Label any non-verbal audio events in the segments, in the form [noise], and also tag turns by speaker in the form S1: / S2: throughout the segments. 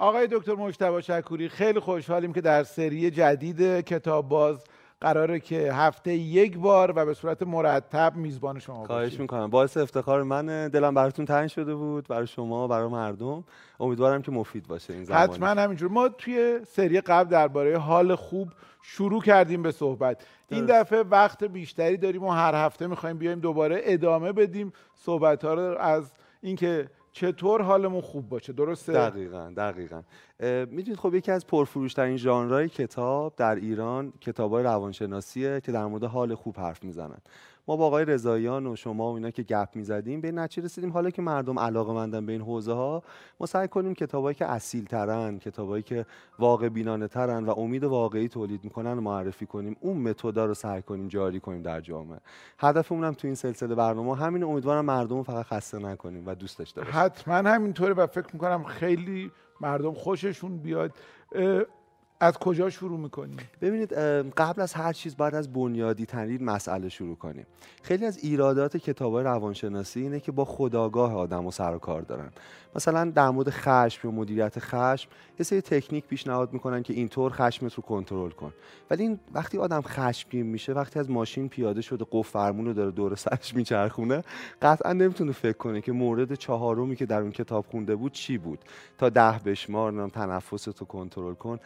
S1: آقای دکتر مجتبی شکوری خیلی خوشحالیم که در سری جدید کتاب باز قراره که هفته یک بار و به صورت مرتب میزبان شما باشیم
S2: خواهش می‌کنم. باعث افتخار من دلم براتون تنگ شده بود برای شما برای مردم. امیدوارم که مفید باشه این زمانی
S1: حتما همینجور. ما توی سری قبل درباره حال خوب شروع کردیم به صحبت. این. دفعه وقت بیشتری داریم و هر هفته می‌خوایم بیایم دوباره ادامه بدیم صحبت ها رو از اینکه چطور حالمون خوب باشه؟ درسته؟
S2: دقیقا دقیقا. می‌دونید خب یکی از پرفروشترین ژانرهای کتاب در ایران کتابای روانشناسیه که در مورد حال خوب حرف می‌زنن. ما با آقای رضاییان و شما و اینا که گپ می‌زدیم به نتیجه رسیدیم. حالا که مردم علاقه مندن به این حوزه ها ما سعی کنیم کتابایی که اصیل ترن کتابایی که واقع بینانه ترن و امید واقعی تولید می‌کنن رو معرفی کنیم. اون متدا رو سعی کنیم جاری کنیم در جامعه. هدفمون هم تو این سلسله برنامه همین امیدوارم مردم فقط خسته نکنیم و دوست داشته باشیم.
S1: حتما همینطوره و فکر می‌کنم خیلی مردم خوششون بیاد. از کجا شروع می‌کنیم
S2: ببینید قبل از هر چیز باید از بنیادی ترین مسئله شروع کنیم. خیلی از ایرادات کتاب روانشناسی اینه که با خداگاه آدم و سر و کار دارن. مثلا در مورد خشم یا مدیریت خشم یه سری تکنیک پیشنهاد می‌کنن که اینطور خشمت رو کنترل کن. ولی این وقتی آدم خشمگین میشه وقتی از ماشین پیاده شده قفل فرمون رو داره دور سرش میچرخونه قطعا نمی‌تونه فکر کنه که مورد چهارمی که در اون کتاب خونده بود چی بود. تا ده بشمار نام تنفست رو کنترل کن.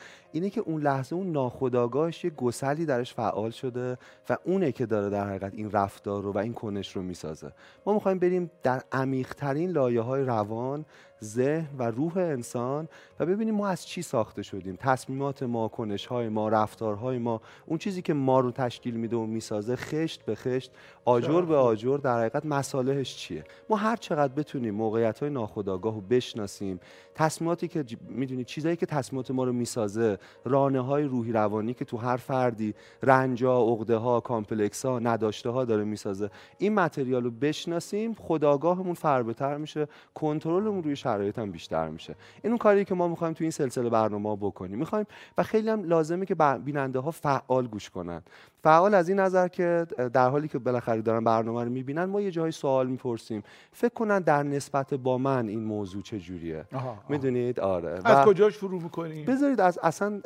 S2: اینه که اون لحظه اون ناخودآگاهش یه گسلی درش فعال شده و اونه که داره در حقیقت این رفتار رو و این کنش رو می‌سازه. ما می‌خوایم بریم در عمیقترین لایه های روان ذهن و روح انسان و ببینیم ما از چی ساخته شدیم. تصمیمات ما کنش های ما رفتارهای ما اون چیزی که ما رو تشکیل میده و می‌سازه خشت به خشت آجر به آجر در حقیقت مصالحش چیه؟ ما هر چقدر بتونیم موقعیت های ناخودآگاه رو بشناسیم تصمیماتی که می‌دونید چیزایی که تصمیمات ما رو می‌سازه رانه های روحی روانی که تو هر فردی رنجا عقده ها complex ها نداشته ها داره می‌سازه. این material رو بشناسیم خودآگاهمون فربه‌تر میشه کنترلمون روی شرایط هم بیشتر میشه. این اون کاری که ما می‌خوایم تو این سلسله برنامه بکنیم. می‌خوایم و خیلی هم لازمه که بیننده ها فعال گوش کنن. فعال از این نظر که در حالی که بالاخره دارن برنامه رو می‌بینن ما یه جای سوال می‌پرسیم. فکر کنن در نسبت با من این موضوع چه جوریه. می‌دونید؟ آره.
S1: از کجا شروع می‌کنیم؟
S2: بذارید از اصلا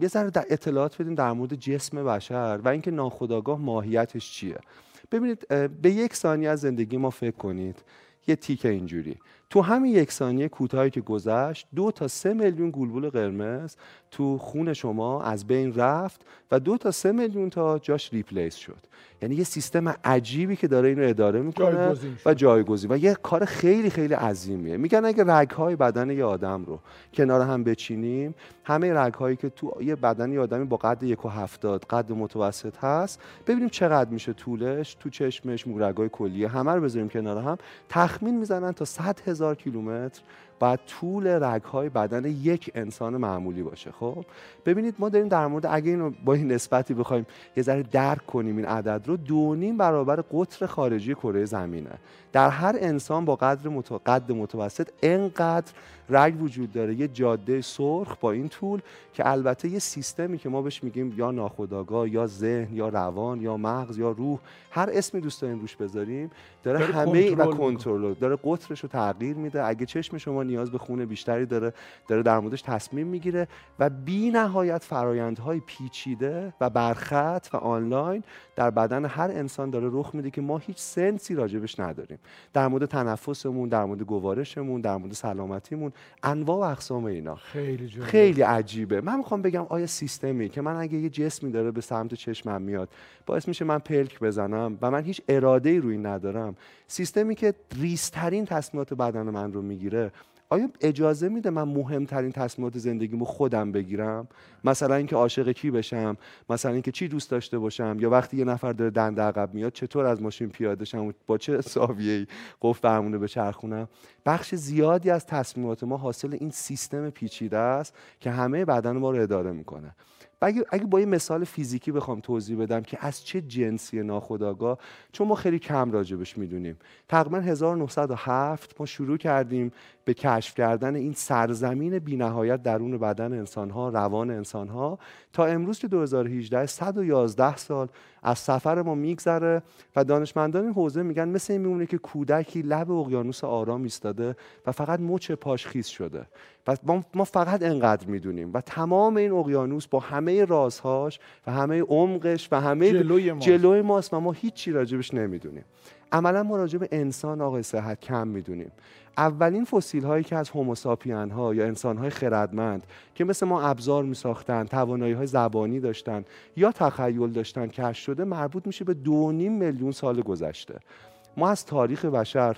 S2: یه ذره در اطلاعات بدیم در مورد جسم بشر و اینکه ناخودآگاه ماهیتش چیه. ببینید به یک ثانیه از زندگی ما فکر کنید. یه تیک اینجوری. تو همین یک ثانیه کوتاهی که گذشت دو تا سه میلیون گلبول قرمز تو خون شما از بین رفت و دو تا سه میلیون تا جاش ریپلیس شد. یعنی یه سیستم عجیبی که داره اینو اداره می‌کنه
S1: جایگزین شد.
S2: و جایگزین. و یه کار خیلی خیلی عظیمیه. میگن اگه رگهای بدن یه آدم رو کنار هم بچینیم همه رگهایی که تو یه بدن یه آدمی با قد یک و هفتاد قد متوسط هست ببینیم چقدر میشه طولش تو چشمش رگهای کلیه همه رو بذاریم کنار هم. تخمین می‌زنن تا 100 هزار کیلومتر بعد طول رگهای بدن یک انسان معمولی باشه خب؟ ببینید ما داریم در مورد اگه اینو با این نسبتی بخوایم یه ذره درک کنیم این عدد رو دو نیم برابر قطر خارجی کره زمینه. در هر انسان با قدر مت... قد متوسط انقدر رگ وجود داره. یه جاده سرخ با این طول که البته یه سیستمی که ما بهش میگیم یا ناخودآگاه یا ذهن یا روان یا مغز یا روح هر اسمی دوست داریم روش بذاریم داره,
S1: داره
S2: همه و
S1: کنترل
S2: داره قطرش رو تغییر میده. اگه چشم شما نیاز به خون بیشتری داره داره در موردش تصمیم می‌گیره و بی نهایت فرایندهای پیچیده و برخط و آنلاین در بدن هر انسان داره رخ میده که ما هیچ سنسی راجبش نداریم. در مورد تنفسمون در مورد گوارشمون در مورد سلامتیمون انواع و اقسام اینا
S1: خیلی جالب.
S2: خیلی عجیبه من می‌خوام بگم آیا سیستمی که من اگه یه جسمی داره به سمت چشمم میاد باعث میشه من پلک بزنم و من هیچ اراده ای روی ندارم سیستمی که ریسترین تصمیمات بدن من رو می‌گیره آیا اجازه میده من مهمترین تصمیمات زندگیمو خودم بگیرم؟ مثلا اینکه عاشق کی بشم؟ مثلا اینکه چی دوست داشته باشم؟ یا وقتی یه نفر داره دنده عقب میاد چطور از ماشین پیاده شم؟ با چه زاویه‌ای قفل فرمون رو بچرخونم؟ بخش زیادی از تصمیمات ما حاصل این سیستم پیچیده است که همه بدن ما رو اداره می‌کنه. اگه, اگه با یه مثال فیزیکی بخوام توضیح بدم که از چه جنسی ناخودآگاه چون ما خیلی کم راجبش می‌دونیم. تقریبا 1907 ما شروع کردیم به کشف کردن این سرزمین بینهایت درون بدن انسانها روان انسانها. تا امروز که 2018 111 سال از سفر ما میگذره و دانشمندان این حوزه میگن مثل این میمونه که کودکی لب اقیانوس آرام ایستاده و فقط مچ پاش خیس شده. و ما فقط انقدر می‌دونیم و تمام این اقیانوس با همه رازهاش و همه عمقش و همه
S1: جلوی ماست,
S2: جلوی ماست و ما هیچی راجبش نمی‌دونیم. عملا ما راجب انسان آقای صحت کم می‌دونیم. اولین فسیل هایی که از هوموساپین ها یا انسان های خردمند که مثل ما ابزار می ساختن توانایی های زبانی داشتن یا تخیل داشتن کشف شده مربوط میشه به دو میلیون سال گذشته. ما از تاریخ بشر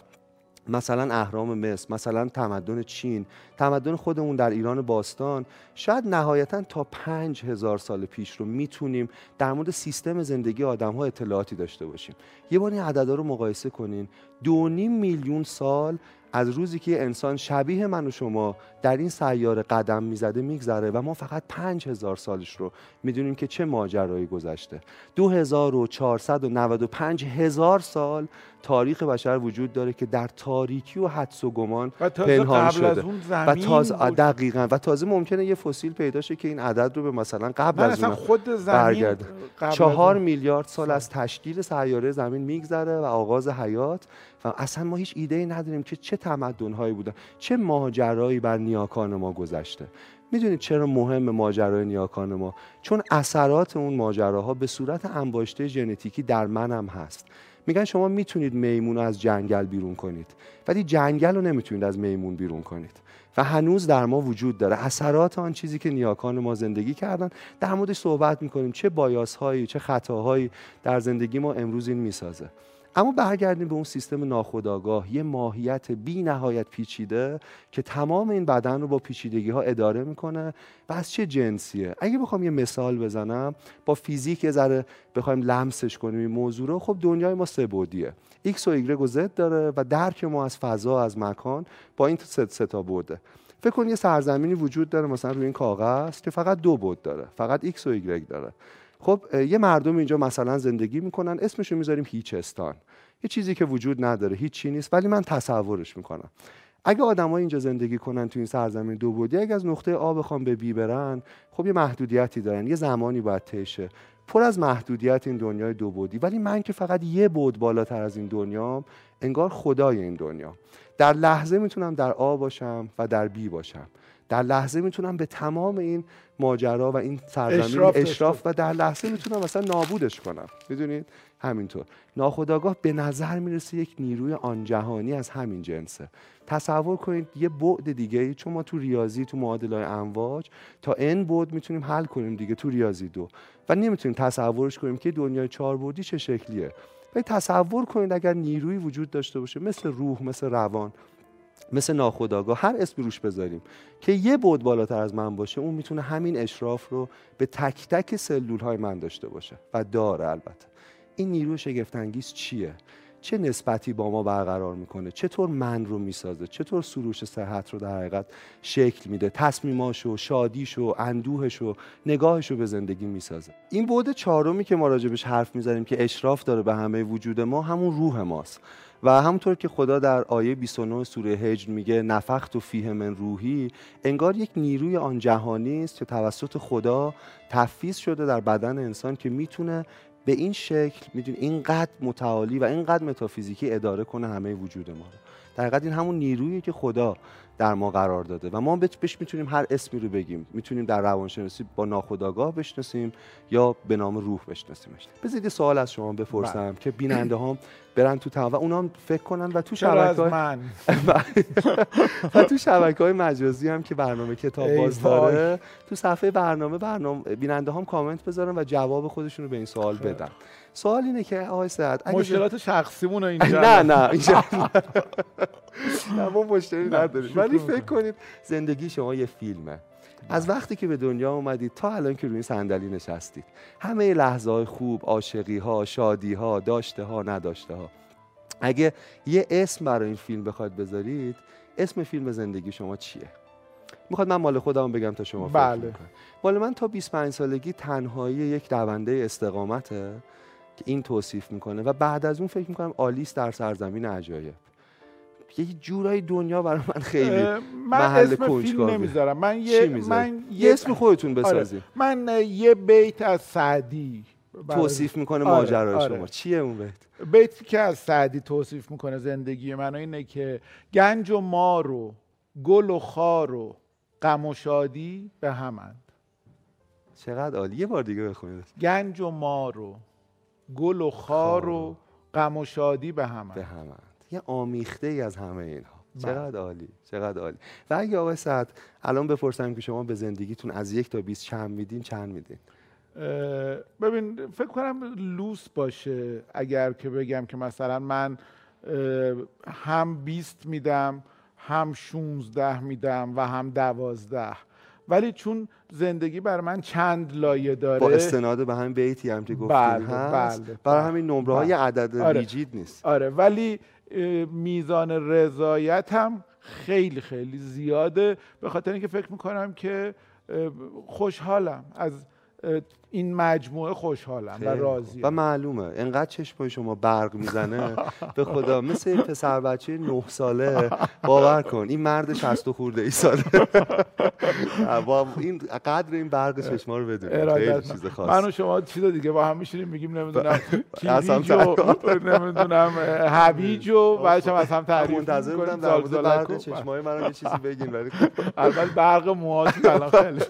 S2: مثلا اهرام مصر مثلا تمدن چین تمدن خودمون در ایران باستان شاید نهایتا تا پنج هزار سال پیش رو می‌تونیم در مورد سیستم زندگی آدم ها اطلاعاتی داشته باشیم. یه بار این عددا رو مقایسه کنین. دو میلیون سال از روزی که انسان شبیه من و شما در این سیاره قدم می‌زده میگذره و ما فقط پنج هزار سالش رو می‌دونیم که چه ماجرایی گذشته. دو هزار و چهارصد و نود و پنج هزار سال تاریخ بشر وجود داره که در تاریکی و حدس و گمان
S1: و
S2: پنهان شده.
S1: و
S2: تازه دقیقا. و تازه ممکنه یه فسیل پیدا شه که این عدد رو به مثلا قبل از اون
S1: خود زمین
S2: چهار میلیارد سال از تشکیل سیاره زمین میگذره و آغاز حیات. و اصلا ما هیچ ایده ای نداریم که چه تمدن هایی بودن. چه ماجرایی بر نیاکان ما گذشته؟ می‌دونید چرا مهم ماجرای نیاکان ما؟ چون اثرات اون ماجراها به صورت انباشته ژنتیکی در منم هست. میگن شما می‌تونید میمون از جنگل بیرون کنید ولی جنگل رو نمی‌تونید از میمون بیرون کنید. و هنوز در ما وجود داره. اثرات آن چیزی که نیاکان ما زندگی کردن. در موردش صحبت می‌کنیم چه بایاس هایی چه خطاهایی در زندگی ما امروز این می‌سازه. اما برگردیم به اون سیستم ناخودآگاه. یه ماهیت بی نهایت پیچیده که تمام این بدن رو با پیچیدگی ها اداره می‌کنه. و از چه جنسیه؟ اگه بخوام یه مثال بزنم با فیزیک یه ذره بخوایم لمسش کنیم این موضوع رو خب دنیای ما سه بودیه. X و Y و Z داره و درک ما از فضا از مکان با این سه تا بوده. فکر کن یه سرزمینی وجود داره مثلا روی این کاغذ که فقط دو بود داره. فقط X و Y داره. خب یه مردم اینجا مثلا زندگی می‌کنن اسمشو می‌ذاریم هیچستان یه چیزی که وجود نداره هیچی نیست ولی من تصورش می‌کنم. اگه آدمای اینجا زندگی کنن تو این سرزمین دو بودی اگه از نقطه آ بخوام به بی برن خب یه محدودیتی دارن یه زمانی باید تشه پر از محدودیت این دنیای دو بودی. ولی من که فقط یه بود بالاتر از این دنیام انگار خدای این دنیا در لحظه می‌تونم در آ باشم و در بی باشم. در لحظه می‌تونم به تمام این ماجرا و این سرزمین اشراف, و در لحظه می‌تونم مثلا نابودش کنم. می‌دونید؟ همینطور. ناخداگاه به نظر می‌رسه یک نیروی آن جهانی از همین جنسه. تصور کنید یه بعد دیگه ای چون ما تو ریاضی تو معادله امواج تا n بعد می‌تونیم حل کنیم دیگه تو ریاضی دو. و نمی‌تونیم تصورش کنیم که دنیای چهار بعدی چه شکلیه. و تصور کنید اگر نیروی وجود داشته باشه مثل روح مثل روان مثل ناخداگاه هر اسمی روش بذاریم که یه بود بالاتر از من باشه اون می‌تونه همین اشراف رو به تک تک سلول های من داشته باشه و داره البته. این نیروی شگفتانگیز چیه؟ چه نسبتی با ما برقرار می‌کنه؟ چطور من رو می‌سازه؟ چطور سروش صحت رو در حقیقت شکل میده؟ تصمیماشو شادیشو اندوهشو نگاهشو به زندگی می‌سازه. این بود چهارمی که ما راجبش حرف می‌زنیم که اشراف داره به همه وجود ما همون روح ماست. و همونطور که خدا در آیه 29 سوره هجر میگه نفخت و فیه من روحی انگار یک نیروی آن جهانی است که توسط خدا تفیز شده در بدن انسان که می‌تونه به این شکل می‌دونی اینقدر متعالی و اینقدر متافیزیکی اداره کنه همه وجود ما رو. در این همون نیرویی که خدا در ما قرار داده و ما بهش می‌تونیم هر اسمی رو بگیم. می‌تونیم در روانشناسی با ناخودآگاه بشناسیم یا به نام روح بشناسیمش. بذارید سوال از شما بپرسم بله. که بیننده ها برن تو تمام و اونا فکر کنن و تو شبکه
S1: من؟ [laughs]
S2: و تو شبکه های مجازی هم که برنامه کتاب باز داره تو صفحه برنامه برنامه بیننده هم کامنت بذارن و جواب خودشون رو به این سوال بدن. سوال اینه که آقای سعد
S1: مشکلات شخصیمون اینجا
S2: نه نه اینجا [laughs] نه ما مشکلی نداریم. ولی فکر کنید زندگی شما یه فیلمه. از وقتی که به دنیا اومدید تا الان که روی این صندلی نشستید. همه لحظه های خوب عاشقی ها شادی ها داشته ها نداشته ها اگه یه اسم برای این فیلم بخواد بذارید اسم فیلم زندگی شما چیه؟ می‌خواد من مال خودم بگم تا شما
S1: بله.
S2: مال من تا 25 سالگی تنهایی یک دونده استقامته. که این توصیف می‌کنه و بعد از اون فکر می‌کنم آلیس در سرزمین عجایب. یه جورای دنیا برای من خیلی من محل
S1: اسم فیلم نمی‌ذارم. من یه من
S2: یه اسم خودتون آره. بسازید
S1: من یه بیت از سعدی
S2: توصیف می‌کنه آره. ماجرای آره. شما. چیه اون بیت؟
S1: بیتی که از سعدی توصیف می‌کنه زندگی من اینه که گنج و مار و گل و خار و غم و شادی به همند
S2: چقدر عالی. یه بار دیگه بخونید.
S1: گنج و مار و گل و خار و غم و شادی به همند
S2: به همند یه آمیخته ای از همه اینها.
S1: بله.
S2: چقدر عالی چقدر عالی. و اگه آقای سعد الان بپرسم که شما به زندگیتون از یک تا 20 چند میدین چند میدین؟
S1: ببین فکر کنم لوس باشه اگر که بگم که مثلا من هم 20 میدم هم 16 میدم و هم 12 ولی چون زندگی بر من چند لایه داره
S2: با استناد به همین بیتی هم که گفتین
S1: بله،
S2: هست
S1: بله،
S2: برای
S1: بله.
S2: همین نمره های
S1: بله.
S2: عدد
S1: آره.
S2: ریجید نیست
S1: آره ولی میزان رضایت هم خیلی خیلی زیاده به خاطر اینکه فکر می‌کنم که خوشحالم از این مجموعه خوشحالم و. راضیم.
S2: و معلومه. انقدر چشمای شما برق می‌زنه. به خدا مثل پسر بچه نه ساله. باور کن این مرد 60 و خورده ای ساله. با این قدر این برق چشما رو بدونید. خیلی چیز
S1: من
S2: خاصی
S1: و شما چیز دیگه با هم میشینیم میگیم نمی‌دونم [laughs] کیویج و نمی‌دونم هویج و بعدش هم از هم تعریف
S2: منتظر بودم. در مورد برق چشمای منم یه چیزی بگین ولی [laughs] خب.
S1: البته برق موهاتون الان خیلی. [laughs]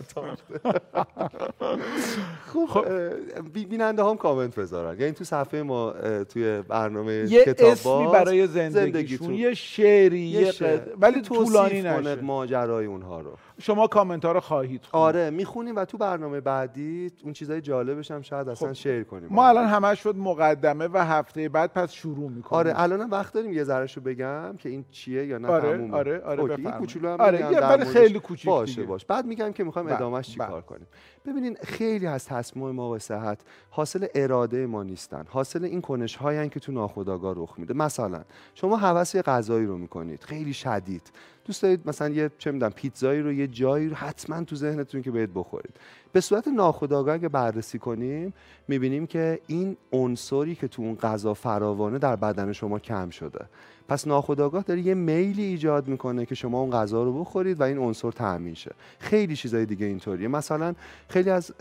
S2: خب اه، بی- بیننده هم کامنت بذارن یعنی تو صفحه ما توی برنامه
S1: یه
S2: کتاب
S1: اسمی برای زندگیشون
S2: زندگیتون.
S1: یه شعری
S2: یه
S1: یه
S2: شعر.
S1: قطعه. ولی طولانی نشه
S2: ماجرای اونها رو
S1: شما کامنت ها رو خواهید خوند.
S2: آره می‌خونیم و تو برنامه بعدی اون چیزای جالبش هم شاید اصلا
S1: خب،
S2: شیر کنیم
S1: ما الان همش شد مقدمه و هفته بعد پس شروع می‌کنیم
S2: آره الانم وقت داریم یه ذره بگم که این چیه یا نه
S1: آره،
S2: تمومه؟
S1: آره، آره،
S2: اوکی، این
S1: بفرمایید.
S2: کوچولو هم
S1: آره، یه ولی. خیلی کوچیک
S2: باشه
S1: دیگه.
S2: باشه بعد میگم که می‌خوایم
S1: بله،
S2: ادامهش چی
S1: بله.
S2: کار کنیم ببینین خیلی از تصمیم ما به صحت حاصل اراده ما نیستن حاصل این کنش هایی که تو ناخودآگاه رخ میده مثلا شما هوس غذایی رو می‌کنید خیلی شدید دوست دارید مثلا یه چه می‌دونم پیتزایی رو یه جایی رو حتما تو ذهنتون که باید بخورید. به صورت ناخودآگاه اگه بررسی کنیم می‌بینیم که این عنصری که تو اون غذا فراوانه در بدن شما کم شده. پس ناخودآگاه داره یه میلی ایجاد می‌کنه که شما اون غذا رو بخورید و این عنصر تامین شه. خیلی چیزای دیگه اینطوریه. مثلا خیلی از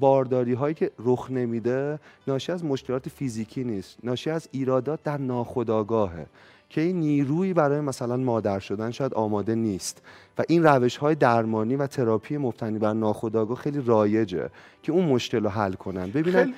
S2: بارداری هایی که رخ نمیده ناشی از مشکلات فیزیکی نیست. ناشی از ایرادات در ناخودآگاهه. که این نیرویی برای مثلا مادر شدن شاید آماده نیست. و این روش های درمانی و تراپی مبتنی بر ناخودآگاه خیلی رایجه که اون مشکل رو حل کنن. ببینن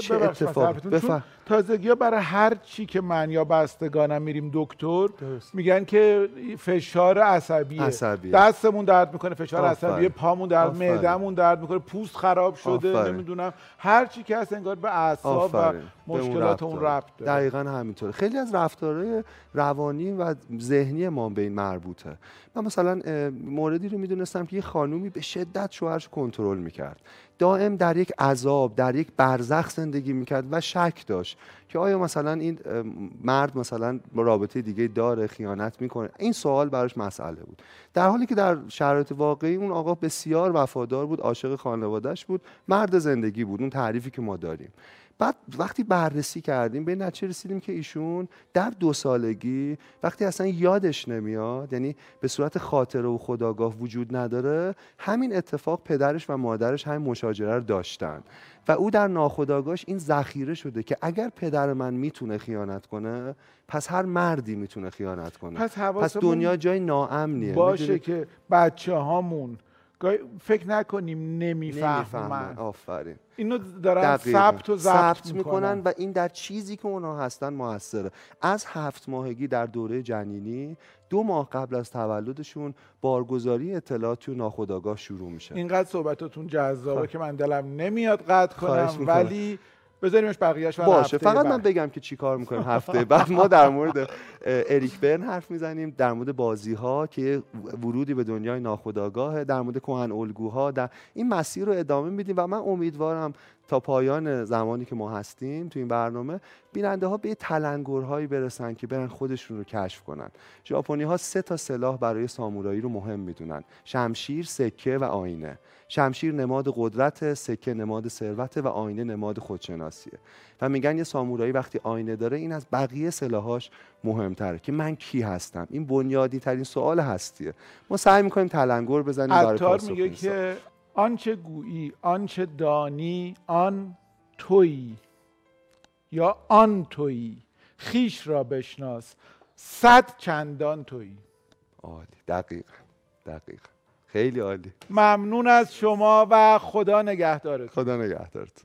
S2: چه اتفاق بفهم.
S1: تازگی ها برای هر چی که من یا بستگانم میریم دکتر
S2: درست.
S1: میگن که فشار عصبیه
S2: عصبیه.
S1: دستمون درد می‌کنه فشار
S2: آفرین.
S1: عصبیه پامون درد. معدمون درد می‌کنه پوست خراب شده
S2: آفرین.
S1: نمی‌دونم هر چی که هست انگار به اعصاب و مشکلات اون. ربط داره
S2: دقیقا همینطوره خیلی از رفتارهای روانی و ذهنی ما به این مربوطه من مثلا موردی رو می‌دونستم که یه خانومی به شدت شوهرش رو کنترل می‌کرد دائم در یک عذاب در یک برزخ زندگی می‌کرد و شک داشت که آیا مثلا این مرد مثلا رابطه دیگه داره خیانت می‌کنه؟ این سوال براش مسئله بود. در حالی که در شرایط واقعی اون آقا بسیار وفادار بود عاشق خانوادهش بود مرد زندگی بود اون تعریفی که ما داریم. بعد وقتی بررسی کردیم به نتیجه رسیدیم که ایشون در دو سالگی وقتی اصلا یادش نمیاد یعنی به صورت خاطره و خداگاه وجود نداره همین اتفاق پدرش و مادرش همین مشاجره رو داشتن. و او در ناخودآگاهش این ذخیره شده که اگر پدر من می‌تونه خیانت کنه پس هر مردی می‌تونه خیانت کنه.
S1: پس
S2: پس دنیا جای ناامنیه.
S1: باشه؟ که بچه هامون فکر نکنیم
S2: نمی‌فهمن آفرین
S1: اینو دارن. ثبت و ضبط
S2: می‌کنن و این در چیزی که اونها هستن موثره از هفت ماهگی در دوره جنینی دو ماه قبل از تولدشون بارگذاری اطلاعات تو ناخودآگاه شروع میشه
S1: اینقدر صحبتاتون جذابه
S2: خب.
S1: که من دلم نمیاد قطع کنم. ولی بذاریمش بقیهش برای
S2: باشه
S1: هفته
S2: فقط من. بگم که چی کار می‌کنیم [laughs] هفته بعد ما در مورد اریک برن حرف می‌زنیم در مورد بازی ها که ورودی به دنیای ناخودآگاهه در مورد کهن الگوها در این مسیر رو ادامه میدیم و من امیدوارم تا پایان زمانی که ما هستیم تو این برنامه بیننده ها به یه تلنگرهایی برسن که برن خودشون رو کشف کنن. ژاپنی ها سه تا سلاح برای سامورایی رو مهم می‌دونن. شمشیر سکه و آینه. شمشیر نماد قدرت سکه نماد ثروت و آینه نماد خودشناسیه. و میگن یه سامورایی وقتی آینه داره این از بقیه سلاحاش مهمتره. که من کی هستم؟ این بنیادی ترین سوال هستیه. ما سعی می‌کنیم تلنگر بزنیم برای پاسخ
S1: میگه. که آنچه گویی آنچه دانی آن تویی یا آن تویی. خیش را بشناس صد چندان تویی.
S2: عالی دقیق دقیق خیلی عالی.
S1: ممنون از شما و خدا نگهدارتون.
S2: خدا نگهدارت